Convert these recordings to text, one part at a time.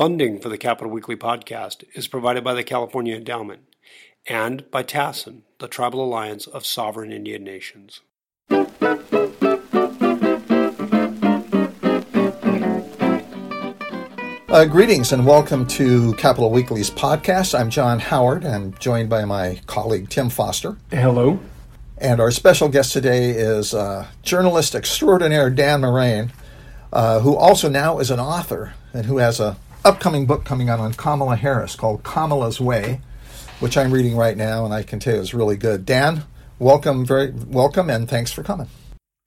Funding for the Capitol Weekly podcast is provided by the California Endowment and by TASIN, the Tribal Alliance of Sovereign Indian Nations. Uh, greetings and welcome to Capitol Weekly's podcast. I'm John Howard. I'm joined by my colleague Tim Foster. Hello. And our special guest today is uh, journalist extraordinaire Dan Morain, uh, who also now is an author and who has a upcoming book coming out on Kamala Harris called Kamala's Way, which I'm reading right now, and I can tell you is really good. Dan, welcome, very welcome, and thanks for coming.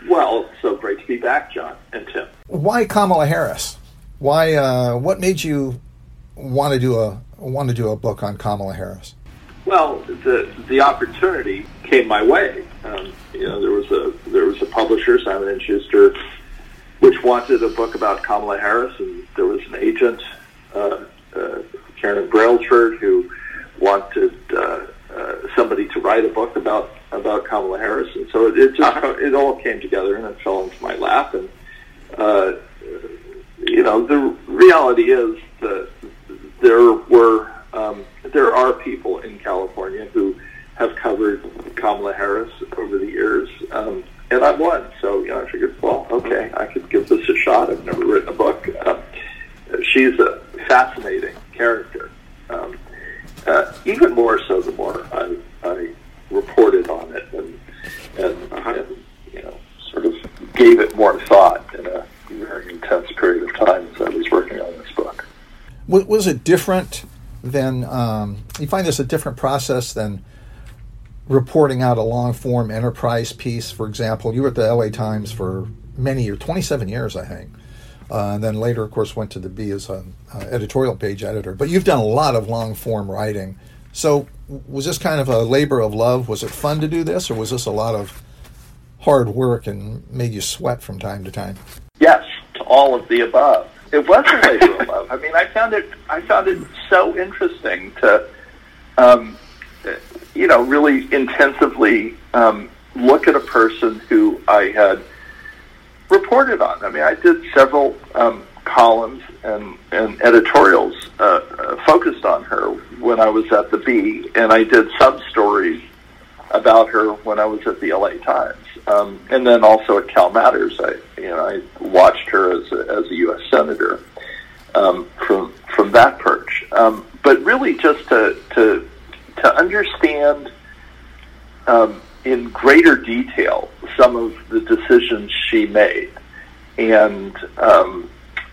Well, so great to be back, John and Tim. Why Kamala Harris? Why? Uh, what made you want to do a want to do a book on Kamala Harris? Well, the the opportunity came my way. Um, you know, there was a there was a publisher, Simon and Schuster, which wanted a book about Kamala Harris, and there was an agent, uh, uh, Karen Brailsford, who wanted uh, uh, somebody to write a book about about Kamala Harris, and so it, it just it all came together, and it fell into my lap, and. Uh, you know, the reality is that there were um, there are people in California who have covered Kamala Harris over the years, um, and I'm one. So you know, I figured, well, okay, I could give this a shot. I've never written a book. Um, she's a fascinating character, um, uh, even more so the more I, I reported on it and, and, and you know, sort of gave it more thought in a very intense period of time as I was working on this book. Was it different than um, you find this a different process than reporting out a long form enterprise piece? For example, you were at the LA Times for many years, 27 years, I think. Uh, and then later, of course, went to the Bee as an editorial page editor. But you've done a lot of long form writing. So, was this kind of a labor of love? Was it fun to do this, or was this a lot of hard work and made you sweat from time to time? Yes, to all of the above. It was a labor of love. I mean, I found it. I found it so interesting to, um, you know, really intensively um, look at a person who I had reported on. I mean, I did several um, columns and, and editorials uh, uh, focused on her when I was at the Bee, and I did sub stories about her when I was at the LA Times. Um, and then also at CalMatters, I you know I watched her as a, as a U.S. senator um, from from that perch. Um, but really, just to to to understand um, in greater detail some of the decisions she made, and um,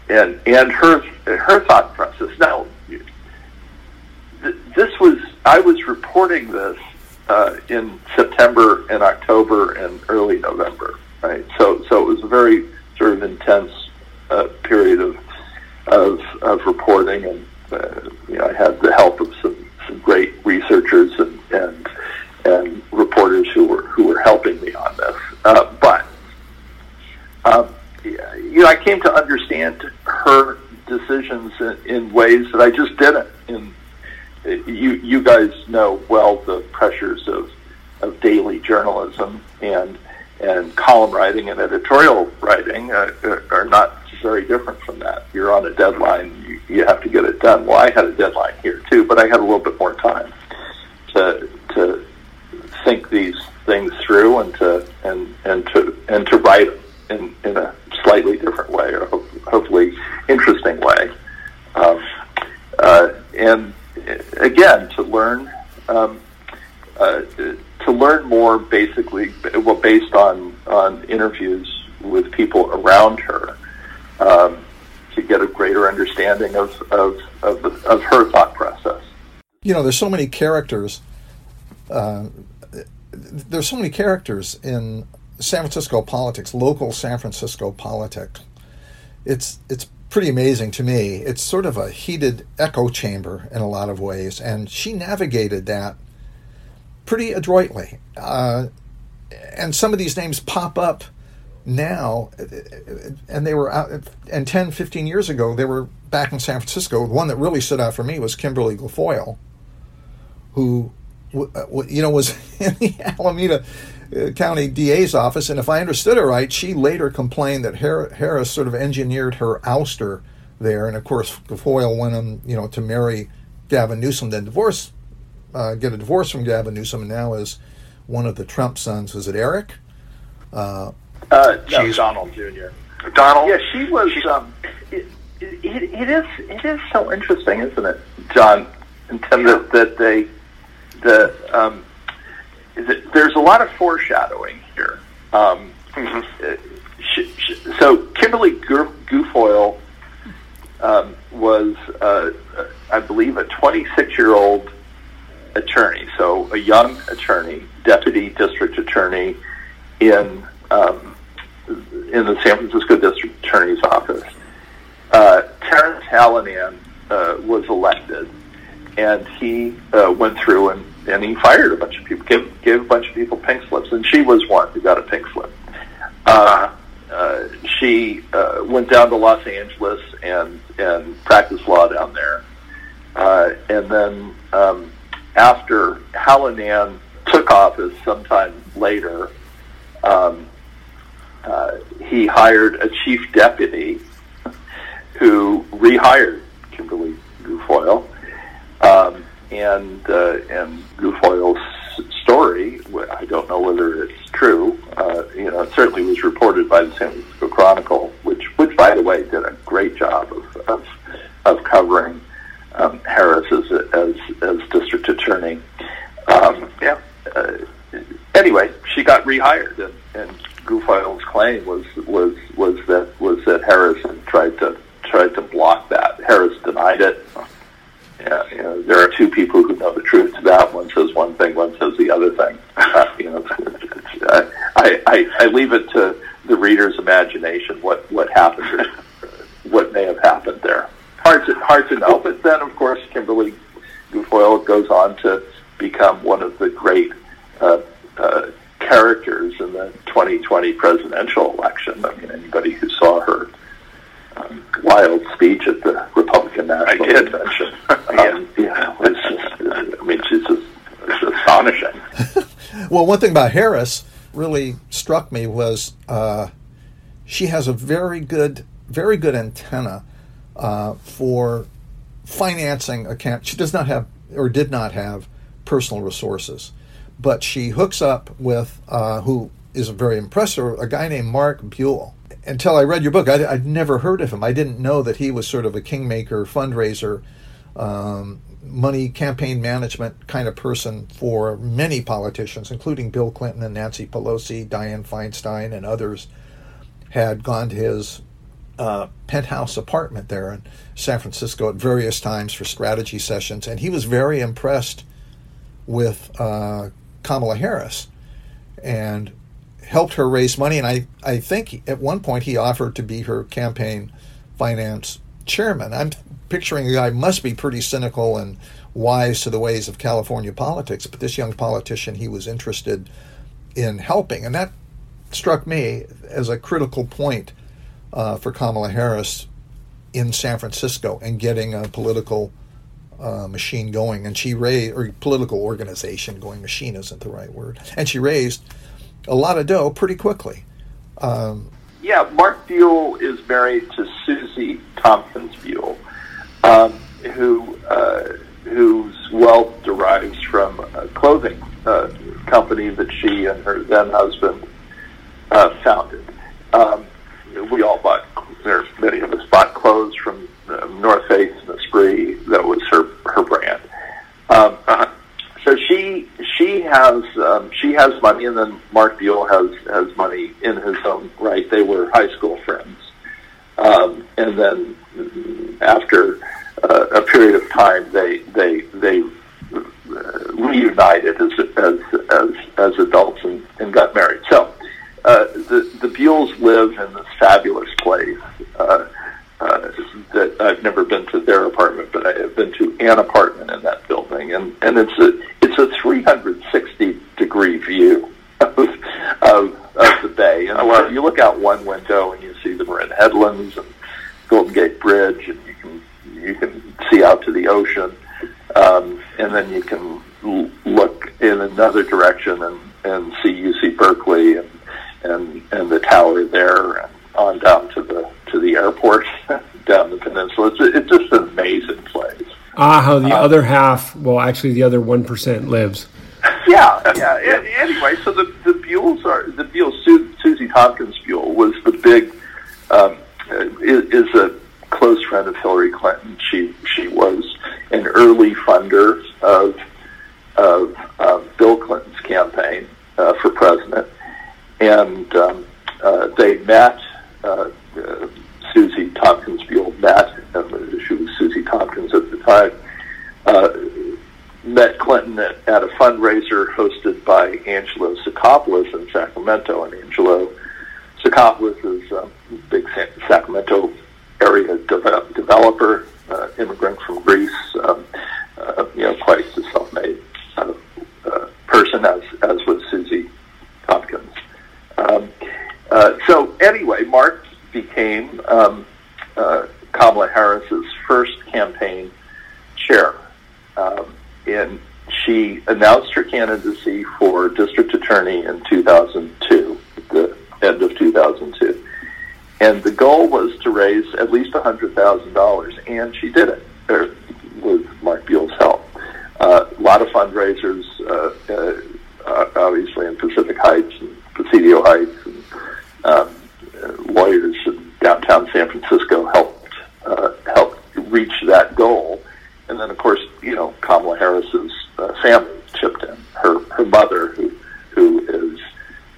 and and her her thought process. Now, th- this was I was reporting this uh, in September and October and early November, right? So, so it was a very sort of intense uh, period of, of of reporting, and uh, you know, I had the help of some, some great researchers and, and and reporters who were who were helping me on this. Uh, but um, you know, I came to understand her decisions in, in ways that I just didn't in you you guys know well the pressures of of daily journalism and and column writing and editorial writing uh, are not very different from that. You're on a deadline; you, you have to get it done. Well, I had a deadline here too, but I had a little bit more time to to think these things through and to and and to and to write in in a slightly different way or hopefully interesting way. Um, uh, and again to learn um, uh, to learn more basically well based on on interviews with people around her um, to get a greater understanding of of, of, of her thought process. You know there's so many characters uh, there's so many characters in San Francisco politics local San Francisco politics. It's it's pretty amazing to me. It's sort of a heated echo chamber in a lot of ways, and she navigated that pretty adroitly. Uh, and some of these names pop up now, and they were out, and 10, 15 years ago, they were back in San Francisco. The one that really stood out for me was Kimberly Guilfoyle, who, you know, was in the Alameda uh, County DA's office, and if I understood it right, she later complained that Harris sort of engineered her ouster there. And of course, Foyle went on, you know, to marry Gavin Newsom, then divorce, uh, get a divorce from Gavin Newsom, and now is one of the Trump sons. Was it Eric? Uh, uh, no, She's, Donald Jr. Donald. Yeah, she was. Um, it, it, it is. It is so interesting, isn't it, John? In terms yeah. of that they, the um, it, there's a lot of foreshadowing here. Um, mm-hmm. she, she, so Kimberly Guilfoyle um, was, uh, I believe, a 26 year old attorney, so a young attorney, deputy district attorney in um, in the San Francisco district attorney's office. Uh, Terrence Hallinan uh, was elected, and he uh, went through and, and he fired a bunch of people, gave, gave a bunch of people pink slips, and she was one who got a pink slip. Uh, uh, she uh, went down to Los Angeles and and practiced law down there. Uh, and then um, after Hallinan took office sometime later, um, uh, he hired a chief deputy who rehired Kimberly Guilfoyle. Um, and uh, and Guilfoyle's story, I don't know whether it's true. Uh, you know, it certainly was reported by the San Francisco Chronicle, which, which by the way, did a great job of of, of covering um, Harris as, as as district attorney. Um, yeah. Uh, anyway, she got rehired, and, and Guilfoyle's claim was was was that was that Harris tried to tried to block that. Harris denied it. Yeah, you know, there are two people who know the truth to that. One says one thing, one says the other thing. You know, I, I, I leave it to the reader's imagination what what happened, what may have happened there. Hard to hard to know. But then, of course, Kimberly Guilfoyle goes on to become one of the great uh, uh, characters in the 2020 presidential election. I mean, anybody who saw her um, wild speech at the Republican National I did. Convention. um, yeah, it's just, I mean, she's just it's astonishing. well, one thing about Harris really struck me was uh, she has a very good, very good antenna uh, for financing a camp. She does not have, or did not have, personal resources, but she hooks up with uh, who is very impressive, a guy named Mark Buell until I read your book, I, would never heard of him. I didn't know that he was sort of a kingmaker, fundraiser, um, money campaign management kind of person for many politicians, including Bill Clinton and Nancy Pelosi, Dianne Feinstein, and others, had gone to his uh, penthouse apartment there in San Francisco at various times for strategy sessions, and he was very impressed with uh, Kamala Harris. And helped her raise money, and I, I think at one point he offered to be her campaign finance chairman. I'm picturing a guy must be pretty cynical and wise to the ways of California politics, but this young politician he was interested in helping, and that struck me as a critical point uh, for Kamala Harris in San Francisco and getting a political uh, machine going. And she raised, or political organization going, machine isn't the right word. And she raised a lot of dough pretty quickly. Um, yeah, Mark Buell is married to Susie Tompkins Buell, um, who uh, whose wealth derives from a clothing uh, company that she and her then husband uh, founded. Um, we all bought, there many of us bought clothes from uh, North Face and Esprit. That was her her brand. Um, so she she has um, she has money, and then Mark Buell has has money in his own right. They were high school friends, um, and then after uh, a period of time, they they they uh, reunited as as as as adults and, and got married. So uh, the the Buells live in this fabulous place. Uh, uh, that I've never been to their apartment, but I have been to an apartment in that building, and and it's a it's a 360 degree view of of, of the bay. And so you look out one window and you see the Marin Headlands and Golden Gate Bridge, and you can you can see out to the ocean, um, and then you can l- look in another direction and and see UC Berkeley and and and the tower there and on down to the to the airport down the peninsula it's it's just an amazing place. Ah, how the uh, other half, well, actually, the other one percent lives. Yeah, yeah. Anyway, so the the Buells are the Buell Susie Tompkins Buell was the big um, is, is a close friend of Hillary Clinton. She she was an early funder of of uh, Bill Clinton's campaign uh, for president, and um, uh, they met. Uh, uh, Susie Tompkins Buell met. Uh, she was Susie Tompkins at the time. Uh, met Clinton at, at a fundraiser hosted by Angelo Tsakopoulos in Sacramento, and Angelo Tsakopoulos is a big Sacramento area de- developer, uh, immigrant from Greece, um, uh, you know, quite a self-made kind of uh, person, as as was Susie Tompkins. Um, uh, so anyway, Mark became um, uh, Kamala Harris's first campaign chair, um, and she announced her candidacy for district attorney in 2002, the end of 2002. And the goal was to raise at least $100,000, and she did it er, with Mark Buell's help. Uh, a lot of fundraisers, uh, uh, obviously in Pacific Heights and Presidio Heights, and um, lawyers in downtown San Francisco helped uh, helped reach that goal. And then, of course, you know Kamala Harris's uh, family chipped in. Her her mother, who who is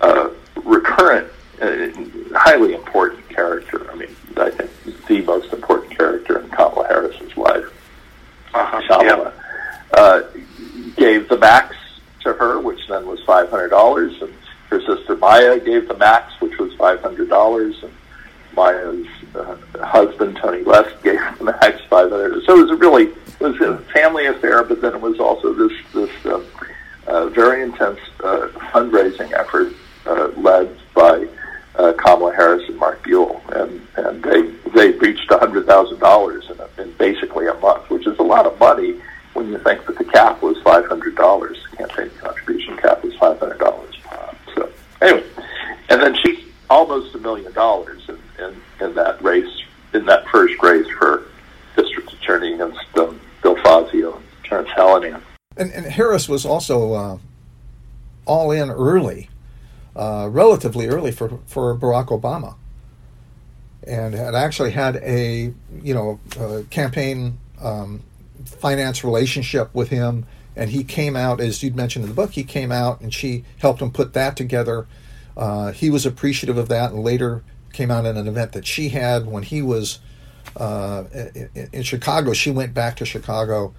uh, recurrent, uh, highly important character. I mean, I think the most important character in Kamala Harris's life. Uh-huh. Kamala yeah. uh, gave the max to her, which then was five hundred dollars, and her sister Maya gave the max, which was five hundred dollars, and Maya's uh, husband Tony West gave the max five hundred. So it was a really it was a family affair, but then it was also this this uh, uh, very intense uh, fundraising effort uh, led by uh, Kamala Harris and Mark Buell, and and they they reached a hundred thousand dollars in, in basically a month, which is a lot of money when you think that the cap was five hundred dollars. Campaign contribution cap was five hundred dollars. So anyway, and then she almost a million dollars in, in, in that race, in that first race for district attorney against um, Bill Fazio and Terrence Hallinan. And, and Harris was also uh, all in early, uh, relatively early for, for Barack Obama, and had actually had a you know a campaign um, finance relationship with him. And he came out, as you'd mentioned in the book, he came out and she helped him put that together. Uh, he was appreciative of that, and later came out in an event that she had when he was uh, in, in, Chicago. She went back to Chicago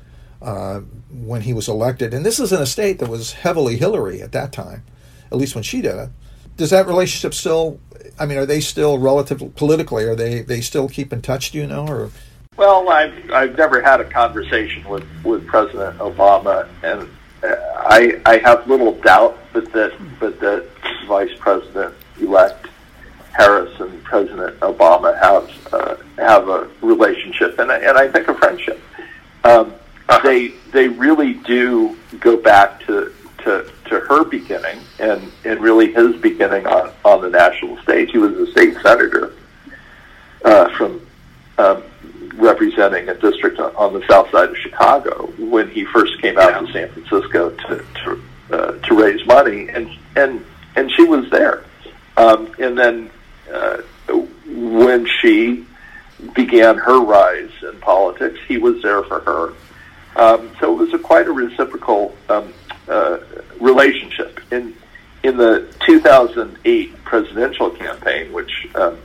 uh, when he was elected, and this is in a state that was heavily Hillary at that time, at least when she did it. Does that relationship still? I mean, are they still relative politically? Are they they still keep in touch? Do you know or? Well, I've I've never had a conversation with, with President Obama, and I I have little doubt but that but that Vice President elect Harris and President Obama have uh, have a relationship and and I think a friendship. Um. They they really do go back to to to her beginning and and really his beginning on on the national stage. He was a state senator uh, from. Um, representing a district on the south side of Chicago when he first came out yeah. to San Francisco to to, uh, to raise money, and and and she was there. Um, and then uh, when she began her rise in politics, he was there for her. Um, so it was a quite a reciprocal um, uh, relationship. In in the 2008 presidential campaign, which um,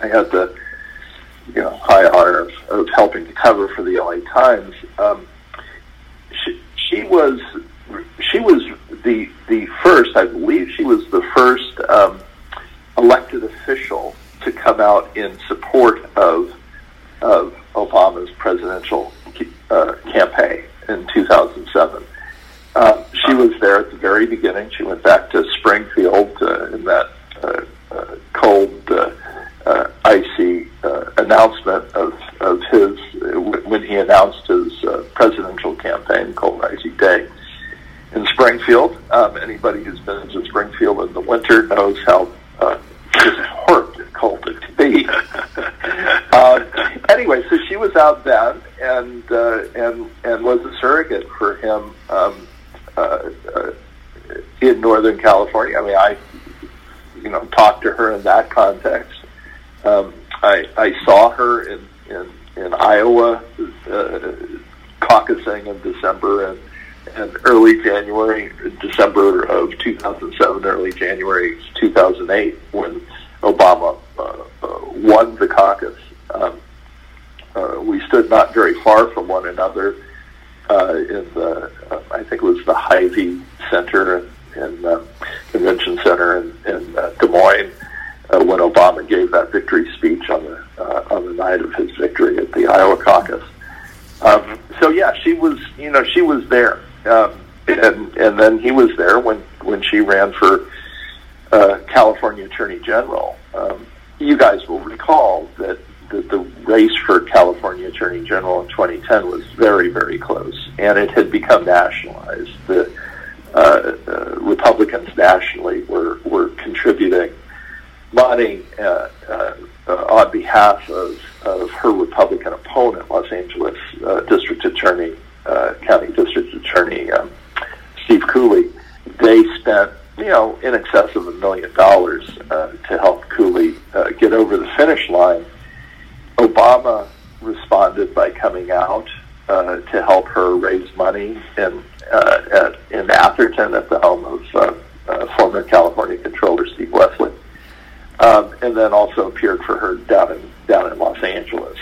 I had the you know high honor of, of helping to cover for the LA Times. Um, she, she was she was the the first, I believe, she was the first um, elected official to come out in support of of Obama's presidential uh, campaign in 2007. Uh, she was there at the very beginning. She went back to Springfield uh, in that uh, uh, cold, uh, uh, icy uh, announcement of, of his, when he announced his uh, presidential campaign, Cold Icy Day in Springfield. Um, anybody who's been to Springfield in the winter knows how uh, just horribly cold it can be. uh, anyway, so and uh, and and was for him um, uh, uh, in Northern California. I mean, I you know talked to her in that context. Um, I I saw her in in, in Iowa uh, caucusing in December and and early January, December of 2007, early January 2008, when Obama uh, uh, won the caucus. Um, uh, we stood not very far from one another uh, in the, uh, I think it was the Hy-Vee Center in uh, Convention Center in, in uh, Des Moines uh, when Obama gave that victory speech on the uh, on the night of his victory at the Iowa caucus. Um, so yeah, she was, you know, she was there, um, and and then he was there when when she ran for uh, California Attorney General. Um, you guys will recall that the, the race for California Attorney General in 2010 was very, very close, and it had become nationalized. The uh, uh, Republicans nationally were were contributing money uh, uh, uh, on behalf of, of her Republican opponent, Los Angeles uh, District Attorney, uh, County District Attorney um, Steve Cooley. They spent you know, in excess of a million dollars uh, to help Cooley uh, get over the finish line. Obama responded by coming out uh, to help her raise money in uh, at, in Atherton at the home of uh, uh, former California Controller Steve Westly, um, and then also appeared for her down in down in Los Angeles.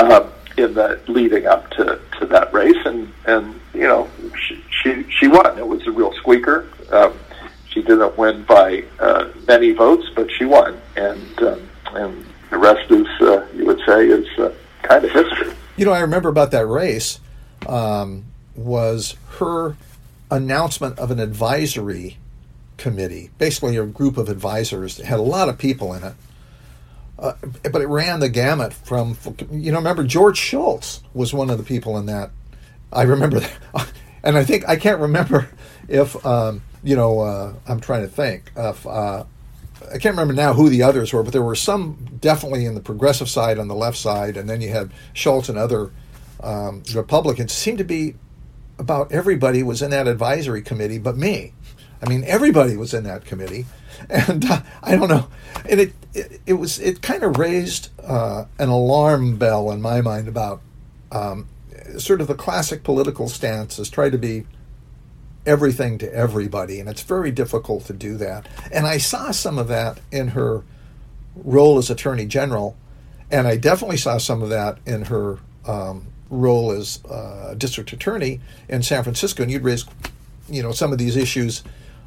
Um, in the leading up to, to that race, and and you know she she, she won. It was a real squeaker. Um, she didn't win by uh, many votes, but she won, and um, and the rest is, uh, you would say, is uh, kind of history. You know, I remember about that race um, was her announcement of an advisory committee, basically a group of advisors that had a lot of people in it. Uh, but it ran the gamut from, you know, remember George Shultz was one of the people in that. I remember that. And I think, I can't remember if um, you know, uh, I'm trying to think of. Uh, I can't remember now who the others were, but there were some definitely in the progressive side on the left side, and then you had Shultz and other um, Republicans. It seemed to be about everybody was in that advisory committee, but me. I mean, everybody was in that committee, and uh, I don't know. And it, it, it was it kind of raised uh, an alarm bell in my mind about um, sort of the classic political stance try to be everything to everybody, and it's very difficult to do that. And I saw some of that in her role as Attorney General, and I definitely saw some of that in her um, role as uh, District Attorney in San Francisco. And you'd raise, you know, some of these issues,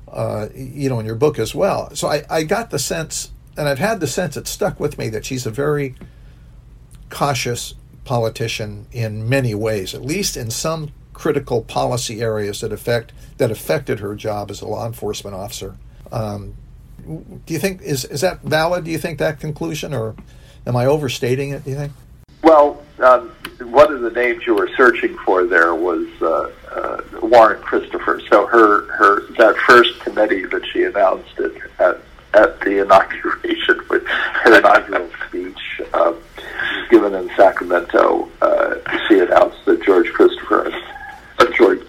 uh, you know, in your book as well. So I, I got the sense, and I've had the sense it stuck with me that she's a very cautious politician in many ways, at least in some critical policy areas that affect that affected her job as a law enforcement officer. Um, do you think is is that valid? Do you think that conclusion, or am I overstating it? Do you think? Well, um, one of the names you were searching for there was uh, uh, Warren Christopher. So her her that first committee that she announced at at, at the inauguration with her inaugural speech um, given in Sacramento, uh, she announced that George Christopher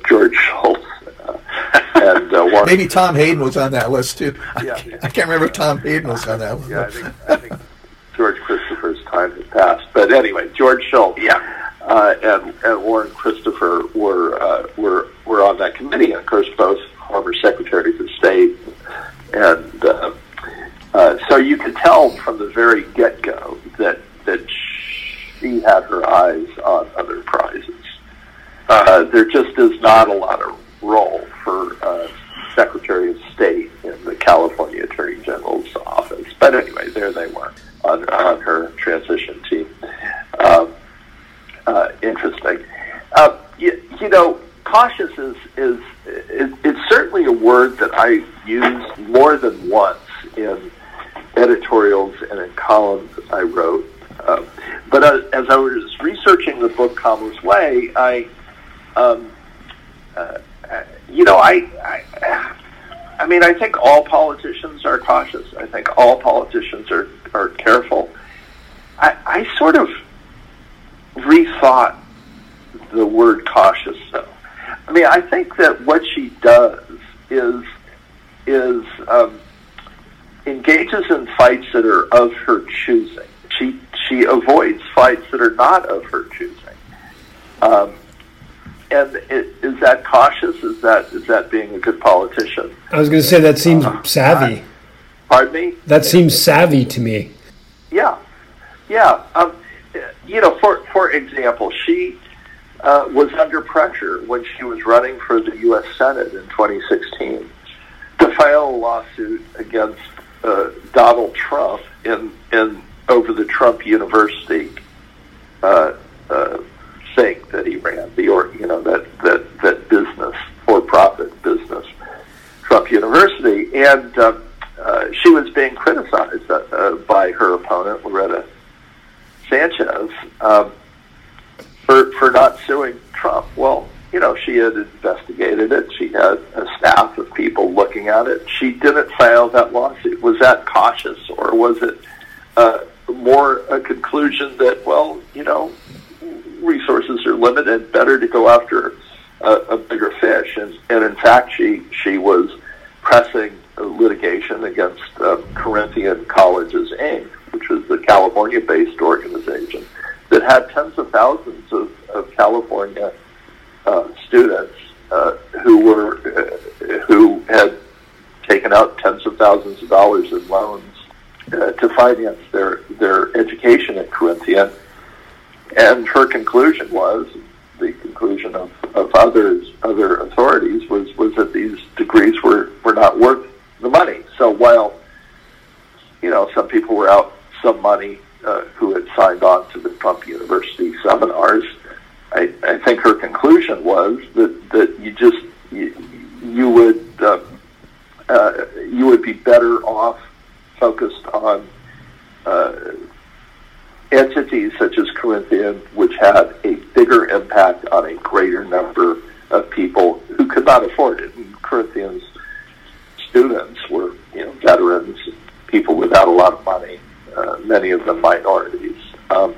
George Shultz. Uh, and uh, Warren Maybe Tom Hayden was on that list too. Yeah, I, I can't remember if Tom Hayden was on that. One. Yeah, I think, I think George Christopher's time had passed. But anyway, George Shultz yeah. uh, and, and Warren Christopher were uh, were were on that committee, and of course, both former secretaries of state, and uh, uh, so you could tell from the very get go that that she had her eyes on other prizes. Uh, there just is not a lot of role for uh, Secretary of State in the California Attorney General's office. But anyway, there they were on, on her transition team. Um, uh, interesting. Uh, you, you know, cautious is, is, is certainly a word that I use more than once in editorials and in columns I wrote. Um, but uh, as I was researching the book Kamala's Way, I um, uh, you know, I, I, I mean, I think all politicians are cautious. I think all politicians are are careful. I, I sort of rethought the word cautious, though. I mean, I think that what she does is is um, engages in fights that are of her choosing. She she avoids fights that are not of her choosing. Um, and is that cautious? Is that is that being a good politician? I was going to say that seems uh, savvy. I, pardon me. That seems savvy to me. Yeah, yeah. Um, you know, for for example, she uh, was under pressure when she was running for the U.S. Senate in 2016 to file a lawsuit against uh, Donald Trump in in over the Trump University uh, thing that he ran, the or you know that that that business for profit business, Trump University, and uh, uh, she was being criticized uh, uh, by her opponent Loretta Sanchez um, for for not suing Trump. Well, you know, she had investigated it. She had a staff of people looking at it. She didn't file that lawsuit. Was that cautious, or was it uh, more a conclusion that, well, you know, resources are limited, better to go after a, a bigger fish? And, and in fact, she she was pressing litigation against uh, Corinthian Colleges Inc., which was the California-based organization that had tens of thousands of, of California uh, students uh, who were uh, who had taken out tens of thousands of dollars in loans uh, to finance their their education at Corinthian. And her conclusion was the conclusion of, of others other authorities was was that these degrees were, were not worth the money. So while you know some people were out some money uh, who had signed on to the Trump University seminars, I, I think her conclusion was that that you just you, you would uh, uh, you would be better off focused on uh, entities such as Corinthian, which had a bigger impact on a greater number of people who could not afford it. And Corinthian's students were, you know, veterans, people without a lot of money, uh, many of them minorities. Um,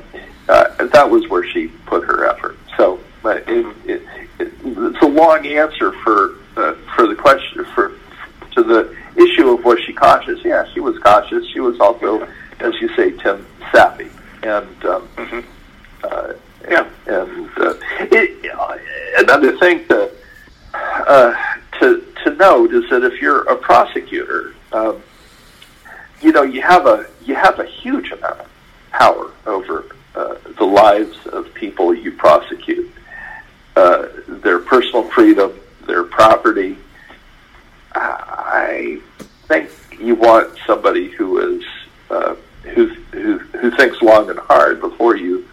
uh, that was where she put her effort. So uh, it, it, it, it's a long answer for uh, for the question for to the issue of was she cautious? Yeah, she was cautious. She was also, as you say, Tim, savvy, and um, mm-hmm. uh, yeah, and uh, it, uh, another thing to uh, to to note is that if you're a prosecutor, um, you know you have a you have a huge amount of power over uh, the lives of people you prosecute, uh, their personal freedom, their property. I think you want somebody who is uh, who, who who thinks long and hard before you.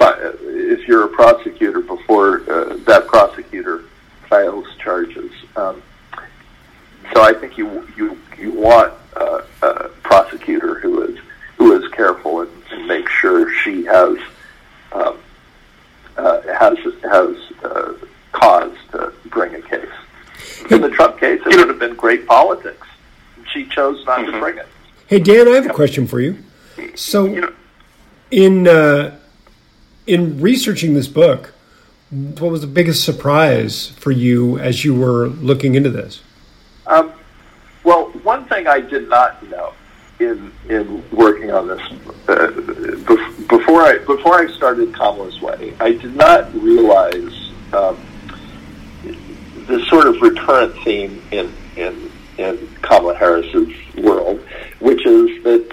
If you're a prosecutor, before uh, that prosecutor files charges. Um, so I think you you you want uh, a prosecutor who is who is careful and, and make sure she has um, uh, has has uh, cause to bring a case. In the Trump case, it would have been great politics. She chose not mm-hmm. to bring it. Hey Dan, I have a question for you. So, you know, in uh, in researching this book, what was the biggest surprise for you as you were looking into this? Um, well, one thing I did not know in in working on this uh, before I before I started Kamala's Way, I did not realize um, the sort of recurrent theme in in in Kamala Harris's world, which is that that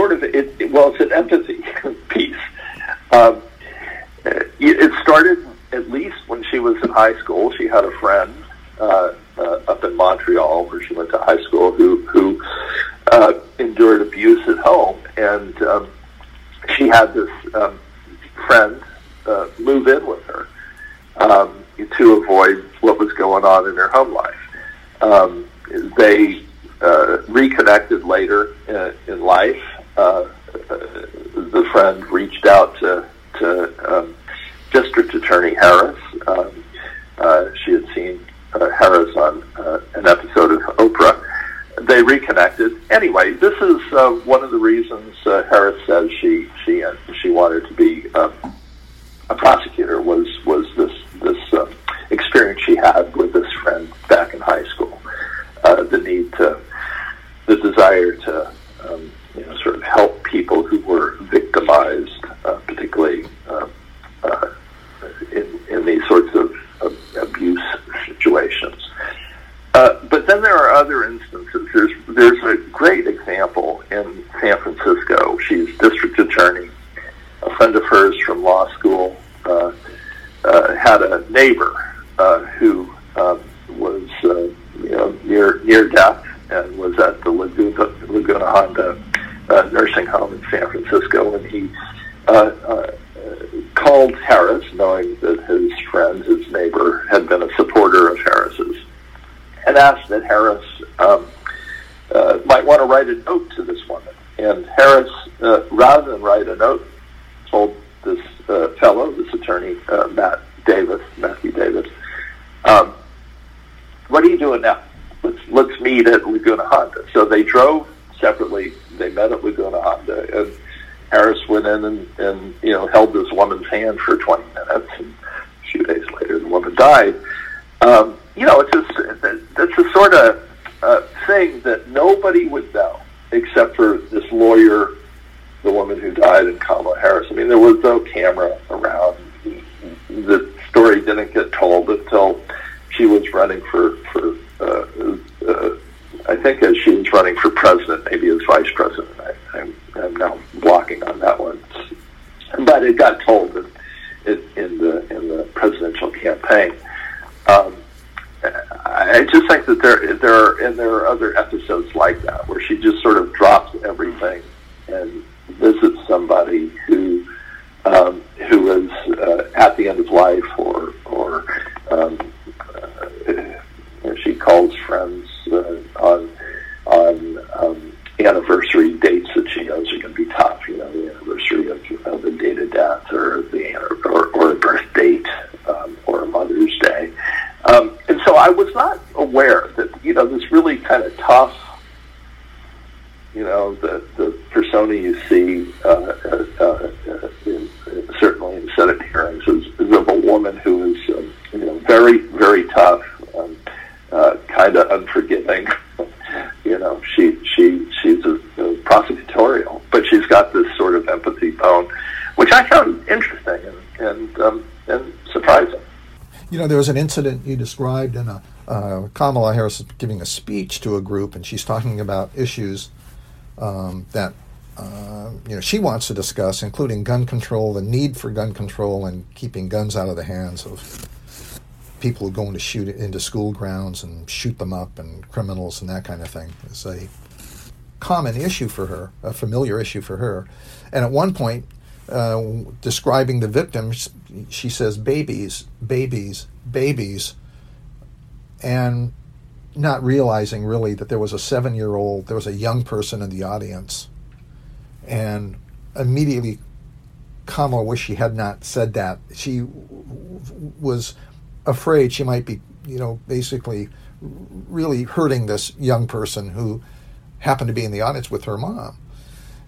sort of it, it, well it's an empathy piece. Um, it started at least when she was in high school. She had a friend uh, uh, up in Montreal, where she went to high school, who who uh, endured abuse at home, and um, she had this um, friend uh, move in with her um, to avoid what was going on in her home life. Um, they uh, reconnected later in, in life. Uh, the friend reached out to, to um, District Attorney Harris. Um, uh, she had seen uh, Harris on uh, an episode of Oprah. They reconnected. Anyway, this is uh, one of the reasons uh, Harris says she she uh, she wanted to be um, a prosecutor was was this this um, experience she had with this friend back in high school, uh, the need to the desire to you know, sort of help people who were victimized, uh, particularly uh, uh, in, in these sorts of, abuse situations. Uh, but then there are other instances. There's there's a great example in San Francisco. She's district attorney. A friend of hers from law school uh, uh, had a neighbor who um, was you know near near death and was at the Laguna Laguna Honda uh, nursing home in San Francisco, and he uh, uh, called Harris, knowing that his friend, his neighbor, had been a supporter of Harris's and asked that Harris um, uh, might want to write a note to this woman. And Harris, uh, rather than write a note, told this uh, fellow, this attorney, uh, Matt Davis, Matthew Davis, um, "What are you doing now? Let's let's meet at Laguna Honda." So they drove separately. They met at Laguna Honda, and Harris went in and, and you know held this woman's hand for 20 minutes. And a few days later, the woman died. Um, you know, it's just that's the sort of uh, thing that nobody would know except for this lawyer, the woman who died, and Kamala Harris. I mean, there was no camera around. The story didn't get told until she was running for for. Think as she was running for president, maybe as vice president. I, I'm, I'm now blocking on that one, but it got told in, in, in the in the presidential campaign. Um, I just think that there there are and there are other episodes like that where she just sort of drops everything and visits somebody who um, who is uh, at the end of life or or um, uh, she calls friends uh, on on um, anniversary dates that she knows are going to be tough. You know, the anniversary of, of the date of death or the or, or a birth date um, or a Mother's Day. Um, and so I was not aware that, you know, this really kind of tough, you know, the, the persona you see, uh, uh, uh, in, certainly in Senate hearings, is, is of a woman who is, um, you know, very, very tough, um, uh, kind of unforgiving. you know, she she she's a, a prosecutorial, but she's got this sort of empathy bone, which I found interesting and and um, and surprising. You know, there was an incident you described in a uh, Kamala Harris is giving a speech to a group, and she's talking about issues um, that uh, you know she wants to discuss, including gun control, the need for gun control, and keeping guns out of the hands of people who go into shoot into school grounds and shoot them up, and criminals and that kind of thing. It's a common issue for her, a familiar issue for her. And at one point, uh, describing the victims, she says, babies, babies, babies, and not realizing really that there was a seven year old, there was a young person in the audience. And immediately, Kamala wished she had not said that. She was afraid she might be, you know, basically really hurting this young person who happened to be in the audience with her mom.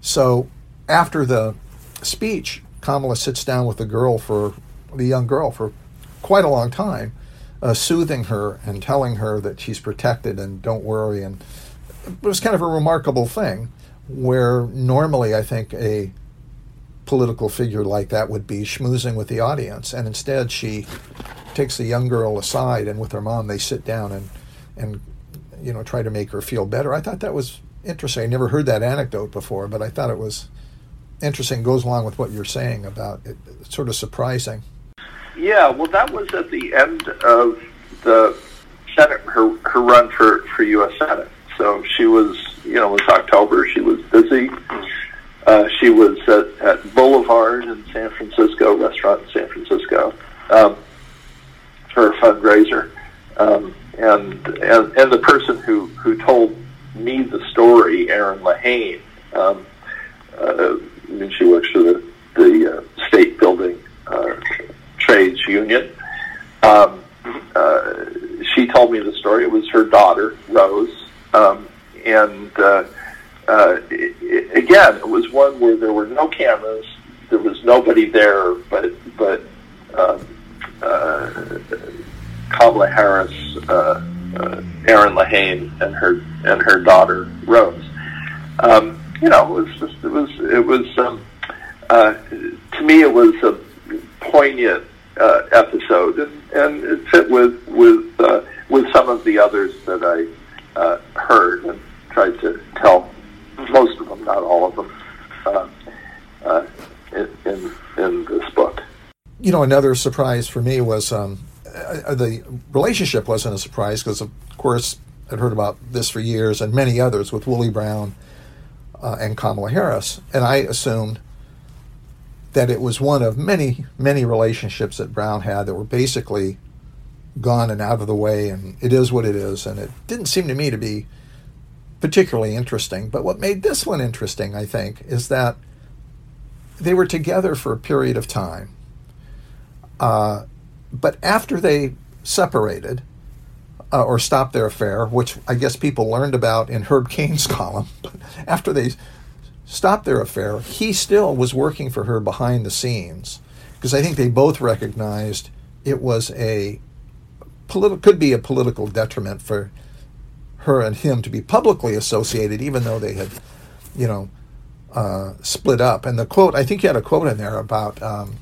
So after the speech, Kamala sits down with the girl for the young girl for quite a long time, uh, soothing her and telling her that she's protected and don't worry. And it was kind of a remarkable thing where normally I think a political figure like that would be schmoozing with the audience, and instead she takes the young girl aside and with her mom they sit down and and you know try to make her feel better. I thought that was interesting. I never heard that anecdote before, but I thought it was interesting goes along with what you're saying about it. It's sort of surprising. Yeah, well, that was at the end of the Senate, her her run for for U.S. Senate. So she was, you know, it was October. She was busy. Uh, she was at, at Boulevard in San Francisco, restaurant in San Francisco, um, for a fundraiser. Um, and, and and the person who who told me the story, Erin Lehane, um, uh, I mean, she works for the, the uh, state building uh, trades union. Um, uh, she told me the story. It was her daughter, Rose. Um, and uh, uh, it, again, it was one where there were no cameras. There was nobody there, but but um, uh, Kamala Harris, uh, uh, Erin Lehane, and her and her daughter Rose. Um, you know, it was just it was it was um, uh, to me it was a poignant uh, episode, and, and it fit with with uh, with some of the others that I uh, heard and tried to tell most of them, not all of them, uh, uh, in, in in this book. You know, another surprise for me was um, uh, the relationship wasn't a surprise because, of course, I'd heard about this for years and many others with Willie Brown uh, and Kamala Harris, and I assumed that it was one of many, many relationships that Brown had that were basically gone and out of the way, and it is what it is. And it didn't seem to me to be particularly interesting. But what made this one interesting, I think, is that they were together for a period of time. Uh, but after they separated uh, or stopped their affair, which I guess people learned about in Herb Caen's column, but after they stopped their affair, he still was working for her behind the scenes because I think they both recognized it was a political could be a political detriment for her and him to be publicly associated, even though they had, you know, uh, split up. And the quote, I think you had a quote in there about um,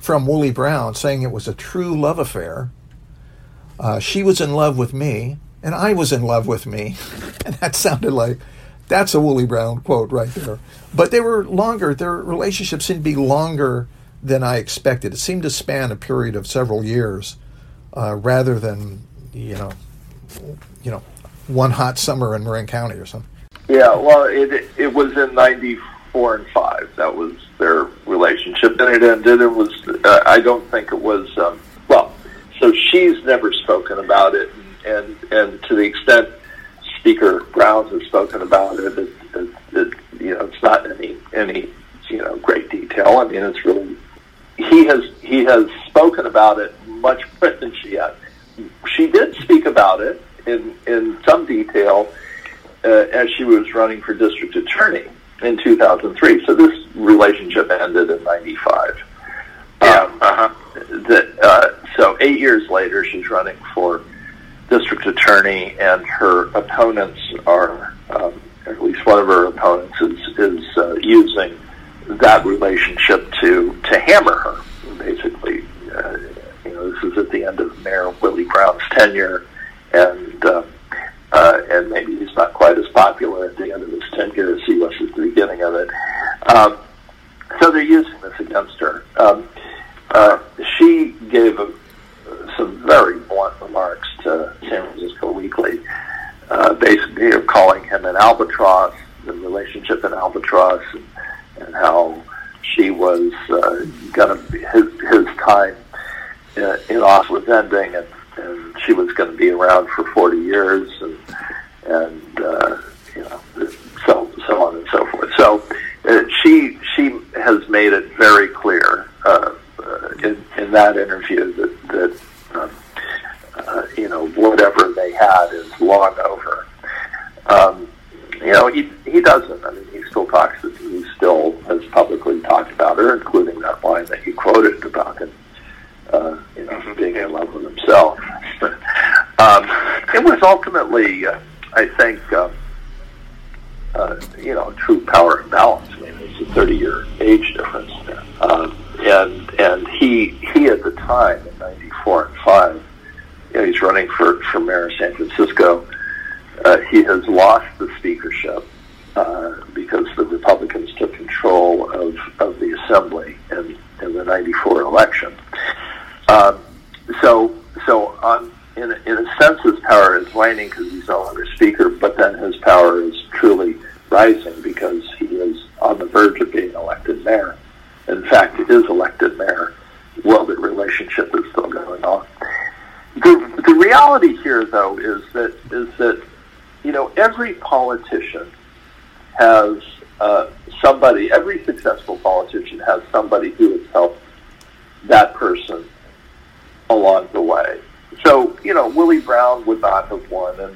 from Willie Brown saying it was a true love affair. Uh, she was in love with me, and I was in love with me, and that sounded like that's a Willie Brown quote right there. But they were longer. Their relationship seemed to be longer than I expected. It seemed to span a period of several years, uh, rather than you know, you know, one hot summer in Marin County or something. Yeah, well, it it was in '94 and five. That was their relationship, and it ended. It was. Uh, I don't think it was. Um, well, so she's never spoken about it, and and to the extent Speaker Brown has spoken about it, it, it, it you know it's not any any you know great detail. I mean, it's really he has he has spoken about it much more than she has. She did speak about it in in some detail uh, as she was running for district attorney in 2003. So this relationship ended in '95. Yeah. Um, uh-huh. That uh, so eight years later, she's running for district attorney, and her opponents are, um, at least one of her opponents is is uh, using that relationship to to hammer her. Basically, uh, you know, this is at the end of Mayor Willie Brown's tenure and uh, uh, and maybe he's not quite as popular at the end of his tenure as he was at the beginning of it. Um, so they're using this against her. Um, uh, she gave a, some very blunt remarks to San Francisco Weekly, uh, basically of calling him an albatross, the relationship in albatross, and, and how she was uh, going to his his time uh, in office was ending, and and she was going to be around for 40 years, and and uh, you know, so so on and so forth. So uh, she she has made it very clear uh, uh, in in that interview that that um, uh, you know whatever they had is long over. Um, you know, he he doesn't. I mean, he still talks. He still has publicly talked about her, including that line that you quoted about him uh, you know, mm-hmm. being in love with himself. um, it was ultimately, uh, I think, uh, uh, you know, true power imbalance. I mean, there's a 30-year age difference there, um, and and he he at the time in '94 and five, you know, he's running for for mayor of San Francisco. Uh, he has lost the speakership uh, because the Republicans took control of, of the assembly in, in the 94 election. Um, so, so on, in, a, in a sense, his power is waning because he's no longer speaker, but then his power is truly rising because he is on the verge of being elected mayor. In fact, he is elected mayor while the relationship is still going on. The, the reality here, though, is that is that you know every politician has uh, somebody. Every successful politician has somebody who has helped that person along the way. So, you know, Willie Brown would not have won in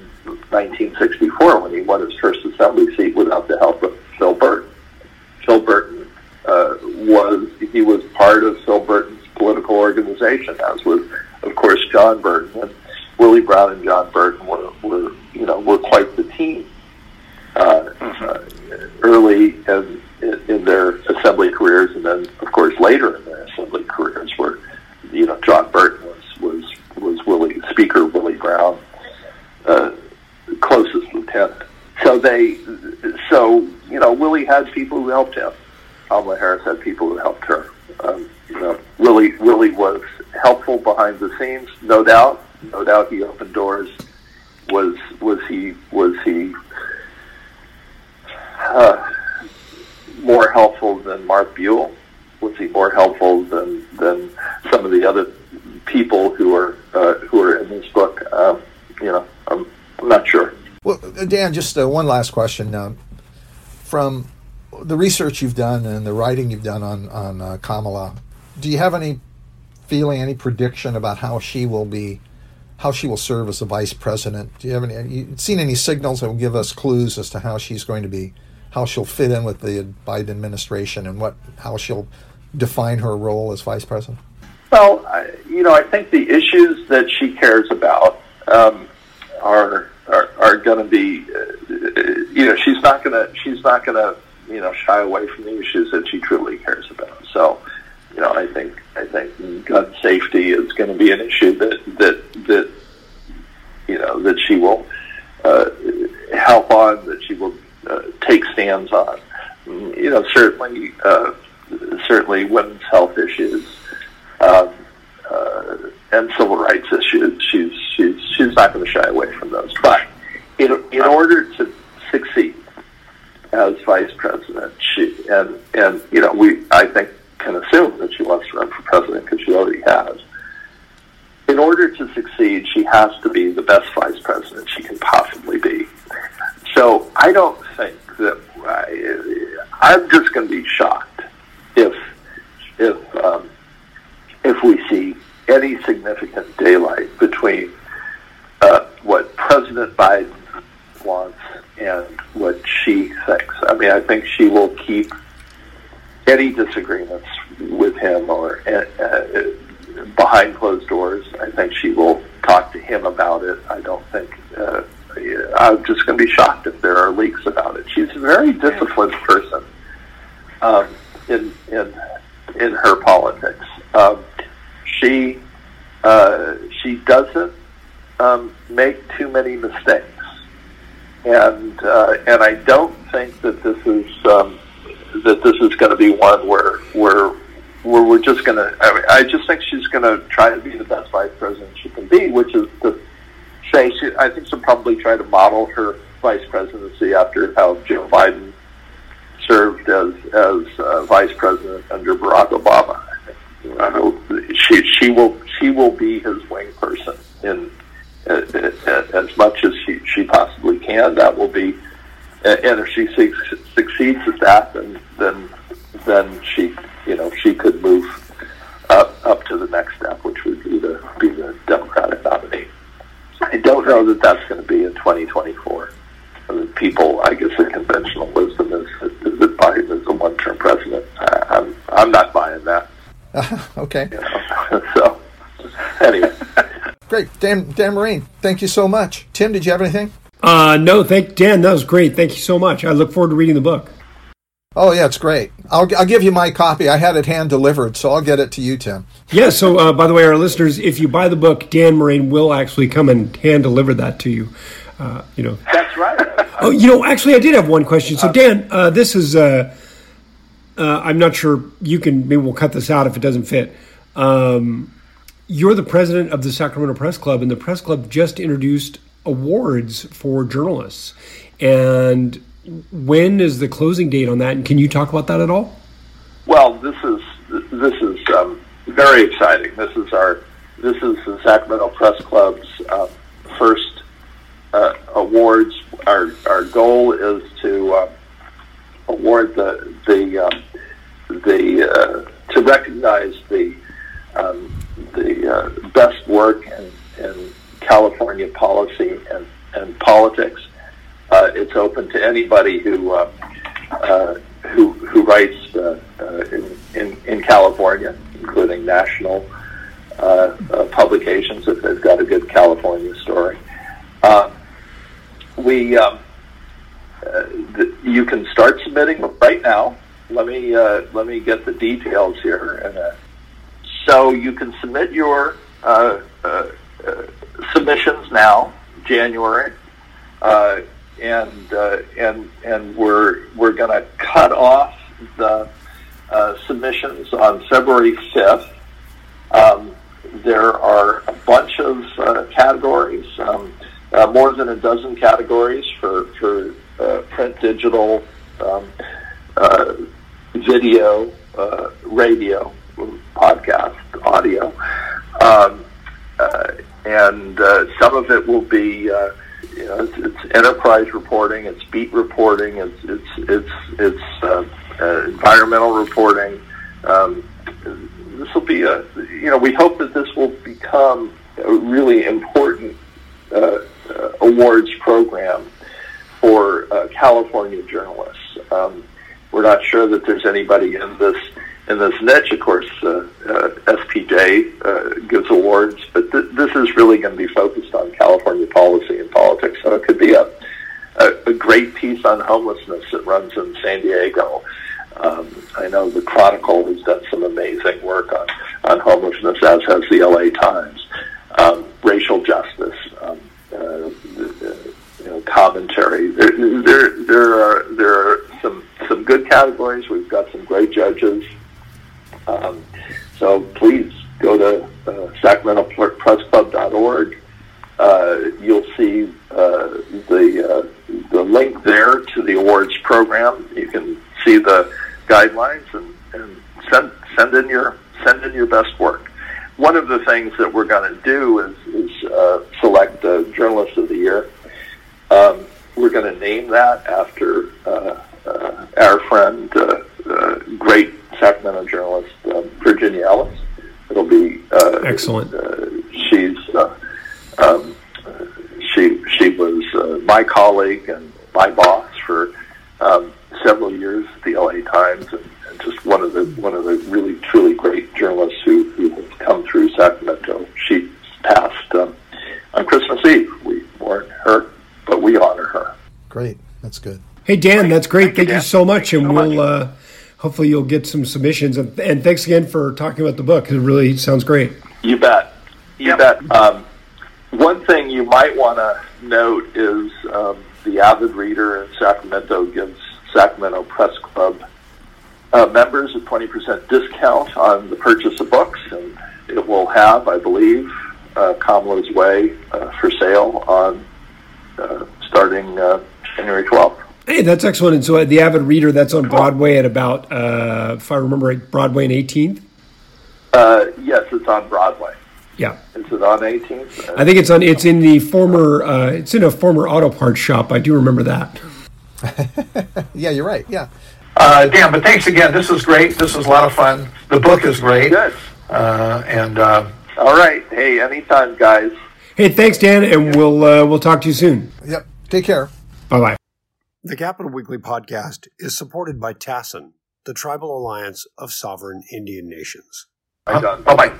1964 when he won his first assembly seat without the help of Phil Burton. Phil Burton uh, was he was part of Phil Burton's political organization, as was, of course, John Burton. And, Willie Brown and John Burton were, were you know were quite the team uh, uh, early in, in their assembly careers, and then of course later in their assembly careers, where you know John Burton was was was Willie Speaker Willie Brown, uh, closest lieutenant. So they, so you know, Willie had people who helped him. Kamala Harris had people who helped her. Um, you know, Willie Willie was helpful behind the scenes, no doubt. No doubt, he opened doors. Was was he was he uh, more helpful than Mark Buell? Was he more helpful than than some of the other people who are uh, who are in this book? Um, you know, I'm, I'm not sure. Well, Dan, just uh, one last question. Uh, from the research you've done and the writing you've done on on uh, Kamala, do you have any feeling, any prediction about how she will be, how she will serve as a vice president? Do you have any? You seen any signals that will give us clues as to how she's going to be, how she'll fit in with the Biden administration, and what how she'll define her role as vice president? Well, I, you know, I think the issues that she cares about um, are are, are going to be, uh, you know, she's not going to she's not going to you know shy away from the issues that she truly cares about. So, you know, I think I think gun safety is going to be an issue that that that you know that she will uh, help on, that she will uh, take stands on. You know, certainly uh, certainly women's health issues. Um, uh, and civil rights issues. She's she's she's not going to shy away from those. But in in order to succeed as vice president, she and and you know we I think can assume that she wants to run for president because she already has. In order to succeed, she has to be the best vice president she can possibly be. So I don't think that I, I'm just going to be shocked if if um, if we see any significant daylight between uh, what President Biden wants and what she thinks. I mean, I think she will keep any disagreements with him or uh, uh, behind closed doors. I think she will talk to him about it. I don't think. Uh, I'm just going to be shocked if there are leaks about it. She's a very disciplined person um, in in in her politics. Um, she uh, she doesn't um, make too many mistakes, and uh, and I don't think that this is um, that this is going to be one where where where we're just going to. I, I just think she's going to try to be the best vice president she can be, which is to say she. I think she'll probably try to model her vice presidency after how Joe Biden served as as uh, vice president under Barack Obama. Uh, she she will she will be his wing person in as much as she, she possibly can. That will be, and if she succeeds at that, then then then she you know she could move up up to the next step, which would be the be the Democratic nominee. I don't know that that's going to be in 2024. I mean, people, I guess, the conventional wisdom is, is that Biden is a one-term president. I, I'm I'm not buying that. Uh, okay. You know? so, anyway. Great. Dan, Dan Morain, thank you so much. Tim, did you have anything? Uh, no, thank Dan. That was great. Thank you so much. I look forward to reading the book. Oh yeah, it's great. I'll, I'll give you my copy. I had it hand delivered, so I'll get it to you, Tim. Yeah. So, uh, by the way, our listeners, if you buy the book, Dan Morain will actually come and hand deliver that to you. Uh, you know. That's right. oh, you know, actually, I did have one question. So, Dan, uh, this is. Uh, uh, I'm not sure you can. Maybe we'll cut this out if it doesn't fit. Um, you're the president of the Sacramento Press Club, and the Press Club just introduced awards for journalists. And when is the closing date on that? And can you talk about that at all? Well, this is this is um, very exciting. This is our this is the Sacramento Press Club's uh, first uh, awards. Our our goal is to uh, award the the um, the uh, to recognize the um, the uh, best work in, in California policy and, and politics. Uh, it's open to anybody who uh, uh, who, who writes uh, uh, in, in, in California, including national uh, publications if they've got a good California story. We um, the, you can start submitting right now. Let me let me get the details here. And so you can submit your submissions now, January, uh, and uh, and and we're we're going to cut off the uh, submissions on February fifth. Um, there are a bunch of uh, categories, um, uh, more than a dozen categories for for uh, print, digital, um, video, radio, podcast, audio, um, and uh, some of it will be. Uh, you know, it's, it's enterprise reporting, it's beat reporting, it's it's it's it's uh, uh, environmental reporting. Um, this will be a, you know, we hope that this will become a really important uh, uh, awards program for California journalists. Um, we're not sure that there's anybody in this in this niche. Of course, uh, uh, SPJ uh, gives awards, but th- this is really going to be focused on California policy and politics. So it could be a, a, a great piece on homelessness that runs in San Diego. Um, I know the Chronicle has done some amazing work on, on homelessness, as has the LA Times. Um, racial justice, um, uh, you know, commentary. There, there, there are there are some some good categories. We've got some great judges. Um, so please go to uh, SacramentoPressClub.org. Uh, you'll see uh, the uh, the link there to the awards program. You can see the guidelines and, and send send in your send in your best work. One of the things that we're going to do is, is uh, select the journalist of the year. Um, we're going to name that after uh, our friend, uh, uh, great Sacramento journalist uh, Virginia Ellis. It'll be uh, excellent. Uh, she's uh, um, she she was uh, my colleague and my boss for um, several years at the LA Times, and, and just one of the one of the really truly great journalists who, who has come through Sacramento. She passed um, on Christmas Eve. We mourn her, but we honor her. Great, that's good. Hey Dan, that's great. Thank, Thank you, you, so much, and so we'll much. uh, hopefully you'll get some submissions. And, and thanks again for talking about the book. It really sounds great. You bet. You bet. Um, one thing you might want to note is um, the avid reader in Sacramento gives Sacramento Press Club uh, members a 20% discount on the purchase of books, and it will have, I believe, uh, Kamala's Way uh, for sale on uh, starting uh, January 12th. Hey, that's excellent. And so uh, the Avid Reader, that's on Broadway at about, uh, if I remember right, Broadway and 18th. Uh, yes, it's on Broadway. Yeah, Is it on 18th? I think it's on. It's in the former. Uh, it's in a former auto parts shop. I do remember that. Yeah, you're right. Yeah. Uh, Dan, but thanks again. This is great. This is a lot of fun. The book is great. Good. Uh, and uh, All right. Hey, anytime, guys. Hey, thanks, Dan, and we'll uh, we'll talk to you soon. Yep. Take care. Bye bye. The Capitol Weekly podcast is supported by TASIN, the Tribal Alliance of Sovereign Indian Nations. Bye bye.